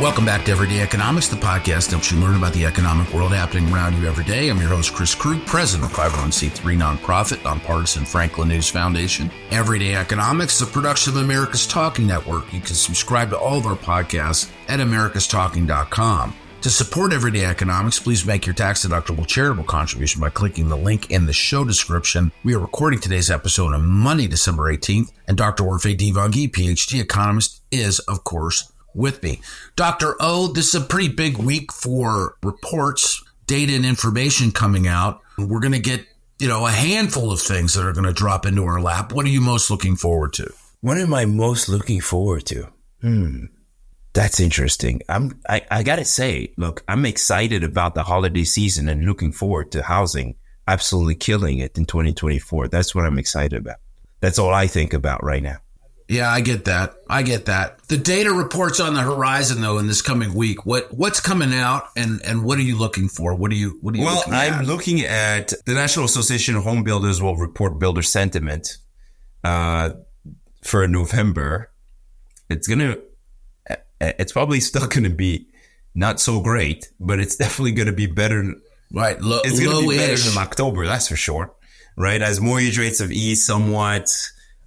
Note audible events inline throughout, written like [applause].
Welcome back to Everyday Economics, the podcast that helps you learn about the economic world happening around you every day. I'm your host, Chris Krug, president of 501c3 nonprofit, nonpartisan Franklin News Foundation. Everyday Economics is a production of America's Talking Network. You can subscribe to all of our podcasts at americastalking.com. To support Everyday Economics, please make your tax deductible charitable contribution by clicking the link in the show description. We are recording today's episode on Monday, December 18th, and Dr. Orphe Divounguy, PhD economist, is, of course, with me. Dr. O, this is a pretty big week for reports, data, and information coming out. We're going to get, you know, a handful of things that are going to drop into our lap. What are you most looking forward to? What am I most looking forward to? Hmm. That's interesting. I'm I, I gotta say, look, I'm excited about the holiday season and looking forward to housing absolutely killing it in 2024. That's what I'm excited about. That's all I think about right now. Yeah, I get that. I get that. The data reports on the horizon, though, in this coming week. What what's coming out, and and what are you looking for? What are you what are you? Well, looking I'm at? looking at the National Association of Home Builders will report builder sentiment uh, for November. It's gonna. It's probably still [laughs] gonna be not so great, but it's definitely gonna be better. right. Low, It's gonna be better than October, that's for sure. Right, as mortgage rates have eased somewhat.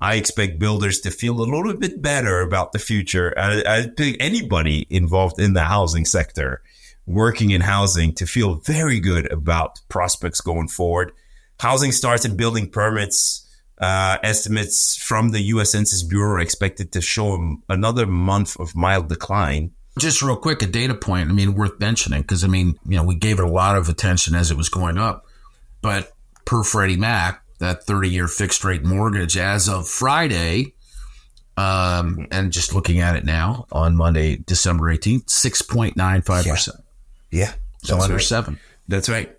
I expect builders to feel a little bit better about the future. I, I think anybody involved in the housing sector, working in housing, to feel very good about prospects going forward. Housing starts and building permits uh, estimates from the U.S. Census Bureau are expected to show another month of mild decline. Just real quick, a data point. I mean, worth mentioning because I mean, you know, we gave it a lot of attention as it was going up, but per Freddie Mac, that 30-year fixed rate mortgage as of Friday, um, and just looking at it now on Monday, December 18th, 6.95 percent. Yeah, So that's under right. seven. That's right.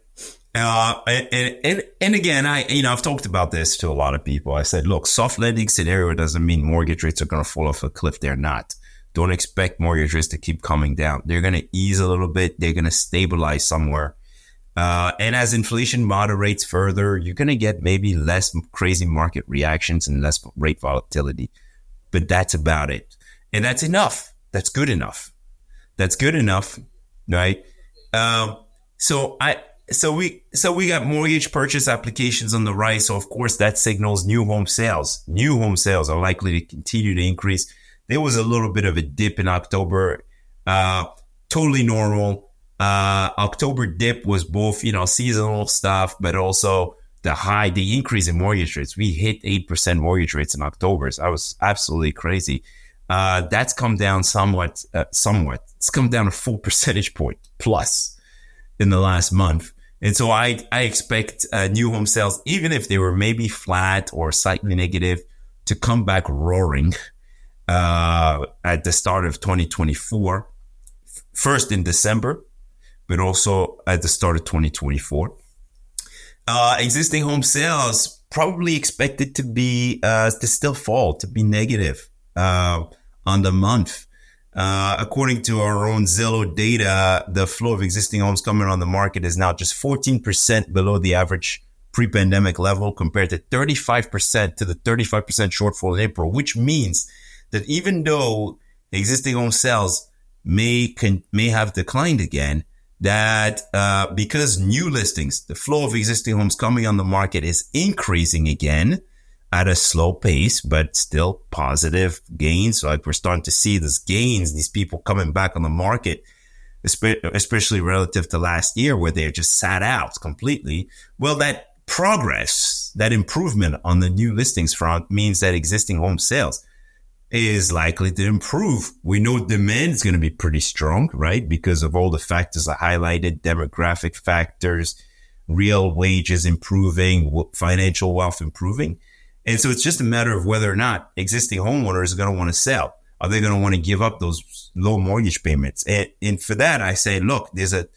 Uh, and, and and again, I you know I've talked about this to a lot of people. I said, look, soft landing scenario doesn't mean mortgage rates are going to fall off a cliff. They're not. Don't expect mortgage rates to keep coming down. They're going to ease a little bit. They're going to stabilize somewhere. Uh, and as inflation moderates further, you're going to get maybe less crazy market reactions and less rate volatility. But that's about it. And that's enough. That's good enough. That's good enough, right? Um, so I, so we, so we got mortgage purchase applications on the rise. So of course that signals new home sales. New home sales are likely to continue to increase. There was a little bit of a dip in October, uh, totally normal. Uh, October dip was both, you know, seasonal stuff, but also the high, the increase in mortgage rates. We hit 8% mortgage rates in October. So that was absolutely crazy. Uh, that's come down somewhat, uh, somewhat. It's come down a full [laughs] percentage point plus in the last month. And so I, I expect uh, new home sales, even if they were maybe flat or slightly negative, to come back roaring uh, at the start of 2024. First in December, but also at the start of 2024. Uh, existing home sales probably expected to be uh, to still fall, to be negative uh, on the month. Uh, according to our own Zillow data, the flow of existing homes coming on the market is now just 14% below the average pre-pandemic level compared to 35% to the 35% shortfall in April, which means that even though existing home sales may may have declined again, that uh, because new listings, the flow of existing homes coming on the market is increasing again at a slow pace, but still positive gains. Like we're starting to see these gains, these people coming back on the market, especially relative to last year where they just sat out completely. Well, that progress, that improvement on the new listings front means that existing home sales is likely to improve. We know demand is going to be pretty strong, right? Because of all the factors I highlighted, demographic factors, real wages improving, financial wealth improving. And so it's just a matter of whether or not existing homeowners are going to want to sell. Are they going to want to give up those low mortgage payments? And, and for that, I say, look, there's a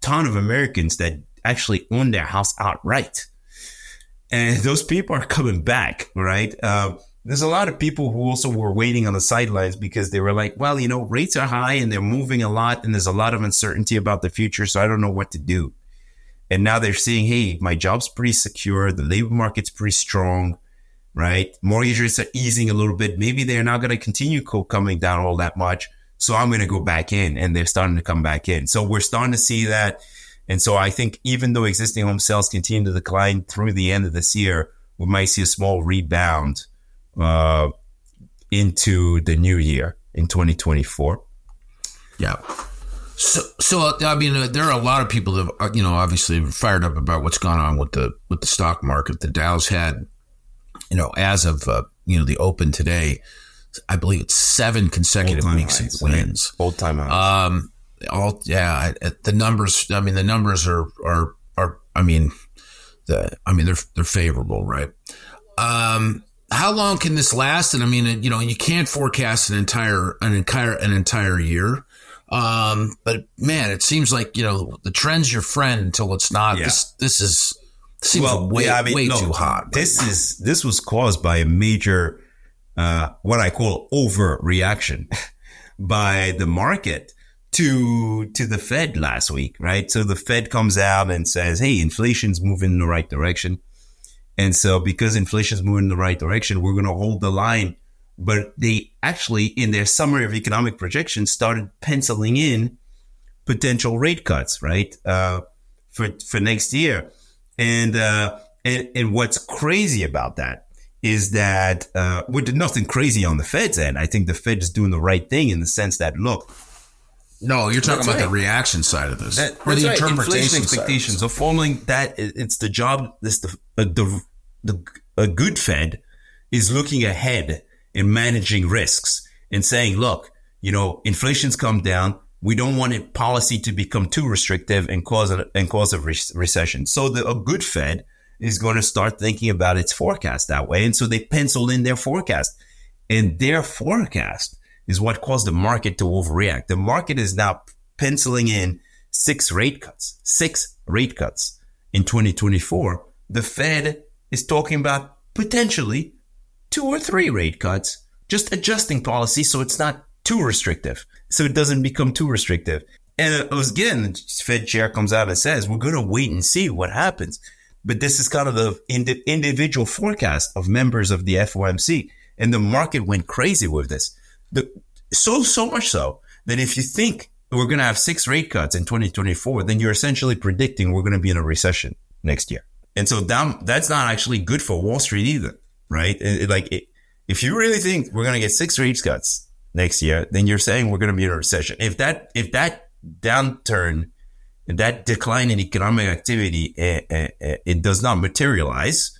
ton of Americans that actually own their house outright. And those people are coming back, right? Uh, there's a lot of people who also were waiting on the sidelines because they were like, well, you know, rates are high and they're moving a lot and there's a lot of uncertainty about the future. So I don't know what to do. And now they're seeing, hey, my job's pretty secure. The labor market's pretty strong, right? Mortgage rates are easing a little bit. Maybe they're not going to continue co- coming down all that much. So I'm going to go back in and they're starting to come back in. So we're starting to see that. And so I think even though existing home sales continue to decline through the end of this year, we might see a small rebound uh, into the new year in 2024. Yeah. So, so I mean, uh, there are a lot of people that are, you know obviously fired up about what's gone on with the with the stock market. The Dow's had, you know, as of uh, you know the open today, I believe it's seven consecutive weeks highs, of wins. Old time highs. Um, all yeah, the numbers. I mean, the numbers are are are. I mean, the I mean they're they're favorable, right? Um, how long can this last? And I mean, you know, you can't forecast an entire an entire an entire year. Um, but man, it seems like you know the trend's your friend until it's not. Yeah. This this is seems well, way yeah, I mean, way no, too hot. This is this was caused by a major uh, what I call overreaction [laughs] by the market to to the Fed last week, right? So the Fed comes out and says, "Hey, inflation's moving in the right direction." And so because inflation is moving in the right direction, we're going to hold the line but they actually, in their summary of economic projections, started penciling in potential rate cuts, right, uh, for for next year. And uh, and and what's crazy about that is that uh, well, nothing crazy on the Fed's end. I think the Fed is doing the right thing in the sense that look. No, you're talking that's about right. the reaction side of this, that, or the right. interpretation expectations. of following that, it's the job. This the uh, the the a good Fed is looking ahead and managing risks and saying, look, you know, inflation's come down. We don't want it policy to become too restrictive and cause a, and cause a re- recession. So the, a good Fed is going to start thinking about its forecast that way. And so they pencil in their forecast and their forecast is what caused the market to overreact. The market is now penciling in six rate cuts, six rate cuts in 2024. The Fed is talking about potentially two or three rate cuts, just adjusting policy so it's not too restrictive, so it doesn't become too restrictive. And again, the Fed chair comes out and says, we're going to wait and see what happens. But this is kind of the indi- individual forecast of members of the FOMC. And the market went crazy with this. The, so, so much so that if you think we're going to have six rate cuts in 2024, then you're essentially predicting we're going to be in a recession next year. And so down, that's not actually good for Wall Street either right? It, it, like, it, if you really think we're going to get six rate cuts next year, then you're saying we're going to be in a recession. If that, if that downturn, that decline in economic activity, it, eh, eh, eh, it does not materialize,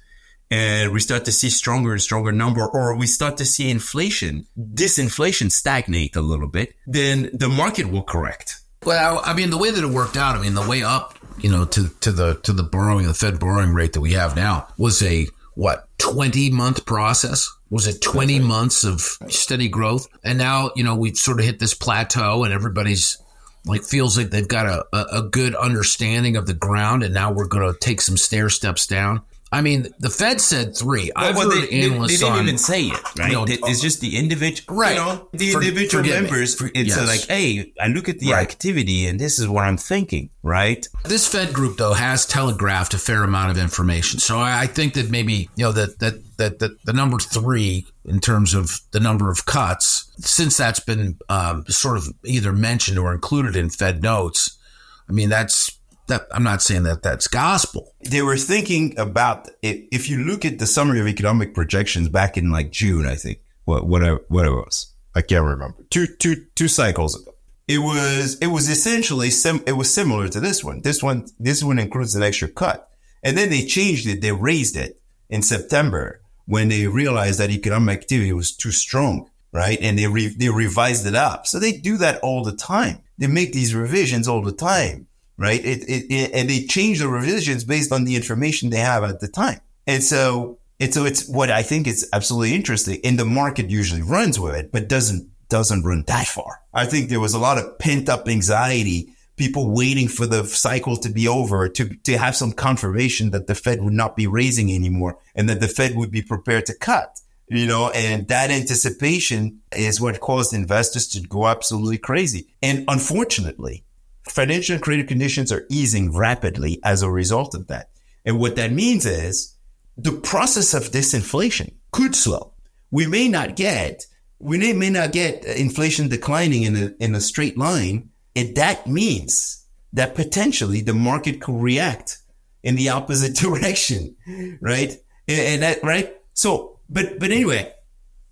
and we start to see stronger and stronger number, or we start to see inflation, disinflation stagnate a little bit, then the market will correct. Well, I mean, the way that it worked out, I mean, the way up, you know, to to the to the borrowing, the Fed borrowing rate that we have now was a what 20 month process was it 20 right. months of steady growth and now you know we've sort of hit this plateau and everybody's like feels like they've got a, a, a good understanding of the ground and now we're going to take some stair steps down I mean, the Fed said three. I've well, heard they, analysts they, they didn't on, even say it, right? You know, it's just the individual, right? You know, the For, individual members. For, it's yes. like, hey, I look at the right. activity, and this is what I'm thinking, right? This Fed group though has telegraphed a fair amount of information, so I, I think that maybe you know that that that, that the number three in terms of the number of cuts, since that's been um, sort of either mentioned or included in Fed notes. I mean, that's that I'm not saying that that's gospel. They were thinking about it. If you look at the summary of economic projections back in like June, I think what what what it was, I can't remember. Two two two cycles ago. It was it was essentially sim, it was similar to this one. This one this one includes an extra cut, and then they changed it. They raised it in September when they realized that economic activity was too strong, right? And they re, they revised it up. So they do that all the time. They make these revisions all the time right? It, it, it, and they change the revisions based on the information they have at the time. And so, and so it's what I think is absolutely interesting. And the market usually runs with it, but doesn't, doesn't run that far. I think there was a lot of pent up anxiety, people waiting for the cycle to be over to, to have some confirmation that the Fed would not be raising anymore and that the Fed would be prepared to cut you know, and that anticipation is what caused investors to go absolutely crazy. And unfortunately, financial and credit conditions are easing rapidly as a result of that. And what that means is the process of disinflation could slow. We may not get we may not get inflation declining in a, in a straight line. And that means that potentially the market could react in the opposite [laughs] direction, right? And that, right? So, but, but anyway,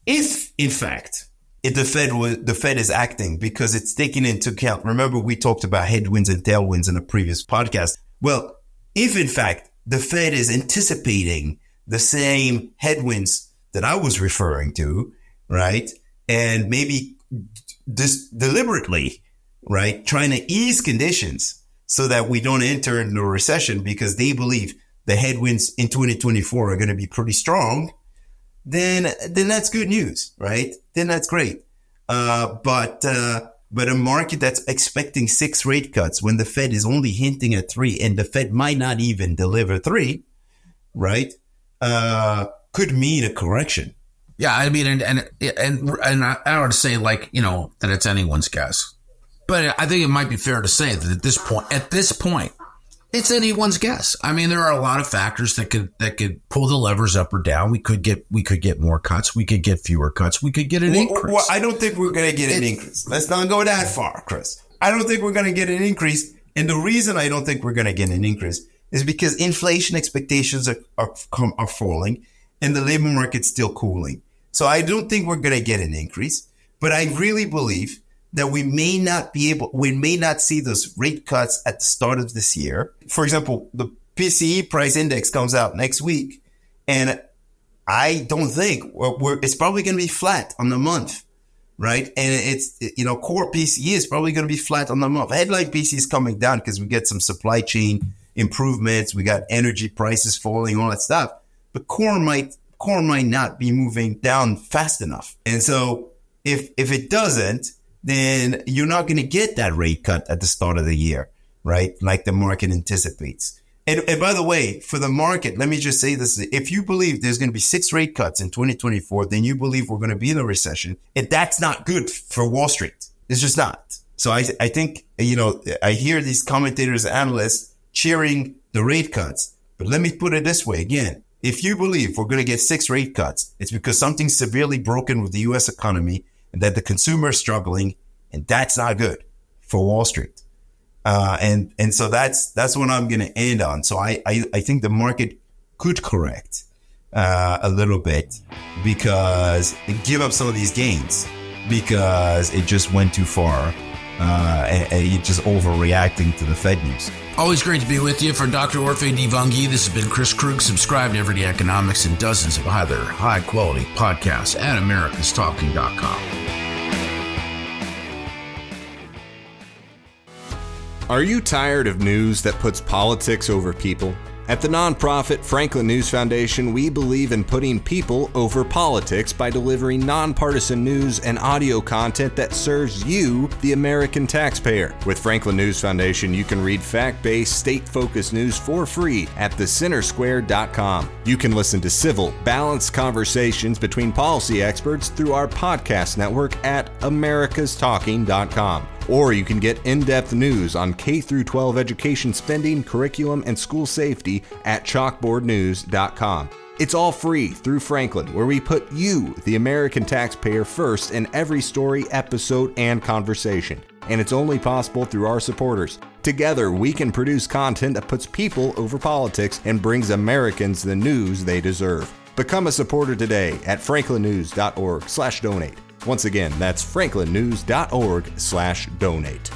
if in fact, the Fed was, the Fed is acting because it's taking into account, remember we talked about headwinds and tailwinds in a previous podcast. Well, if in fact the Fed is anticipating the same headwinds that I was referring to, right? And maybe deliberately, right? Trying to ease conditions so that we don't enter into a recession because they believe the headwinds in 2024 are going to be pretty strong, then, then that's good news, right? Then that's great. Uh, but, uh, but a market that's expecting six rate cuts when the Fed is only hinting at three and the Fed might not even deliver three, right? Uh, could mean a correction. Yeah, I mean, and and and, and I would say like you know that it's anyone's guess, but I think it might be fair to say that at this point, at this point, it's anyone's guess. I mean, there are a lot of factors that could that could pull the levers up or down. We could get we could get more cuts. We could get fewer cuts. We could get an well, increase. Well, I don't think we're going to get an increase. Let's not go that far, Chris. I don't think we're going to get an increase. And the reason I don't think we're going to get an increase is because inflation expectations are, are, are falling and the labor market's still cooling. So I don't think we're going to get an increase, but I really believe that we may not be able, we may not see those rate cuts at the start of this year. For example, the PCE price index comes out next week and I don't think we're, we're, it's probably going to be flat on the month, right? And it's, you know, core PCE is probably going to be flat on the month. Headline PCE is coming down because we get some supply chain improvements. We got energy prices falling, all that stuff. But core might core might not be moving down fast enough. And so if if it doesn't, then you're not going to get that rate cut at the start of the year, right? Like the market anticipates. And, and by the way, for the market, let me just say this. If you believe there's going to be six rate cuts in 2024, then you believe we're going to be in a recession. And that's not good for Wall Street. It's just not. So I, I think, you know, I hear these commentators, and analysts cheering the rate cuts. But let me put it this way again. If you believe we're going to get six rate cuts, it's because something's severely broken with the U.S. economy and that the consumer is struggling, and that's not good for Wall Street. Uh, and and so that's that's what I'm going to end on. So I, I, I think the market could correct uh, a little bit because give up some of these gains because it just went too far uh, and, and you're just overreacting to the Fed news. Always great to be with you. For Dr. Orphe Divounguy, this has been Chris Krug. Subscribe to Everyday Economics and dozens of other high quality podcasts at americastalking.com. Are you tired of news that puts politics over people? At the nonprofit Franklin News Foundation, we believe in putting people over politics by delivering nonpartisan news and audio content that serves you, the American taxpayer. With Franklin News Foundation, you can read fact based, state focused news for free at thecentersquare.com. You can listen to civil, balanced conversations between policy experts through our podcast network at americastalking.com or you can get in-depth news on K through 12 education spending, curriculum, and school safety at chalkboardnews.com. It's all free through Franklin, where we put you, the American taxpayer, first in every story, episode, and conversation. And it's only possible through our supporters. Together, we can produce content that puts people over politics and brings Americans the news they deserve. Become a supporter today at franklinnews.org/donate. Once again, that's franklinnews.org slash donate.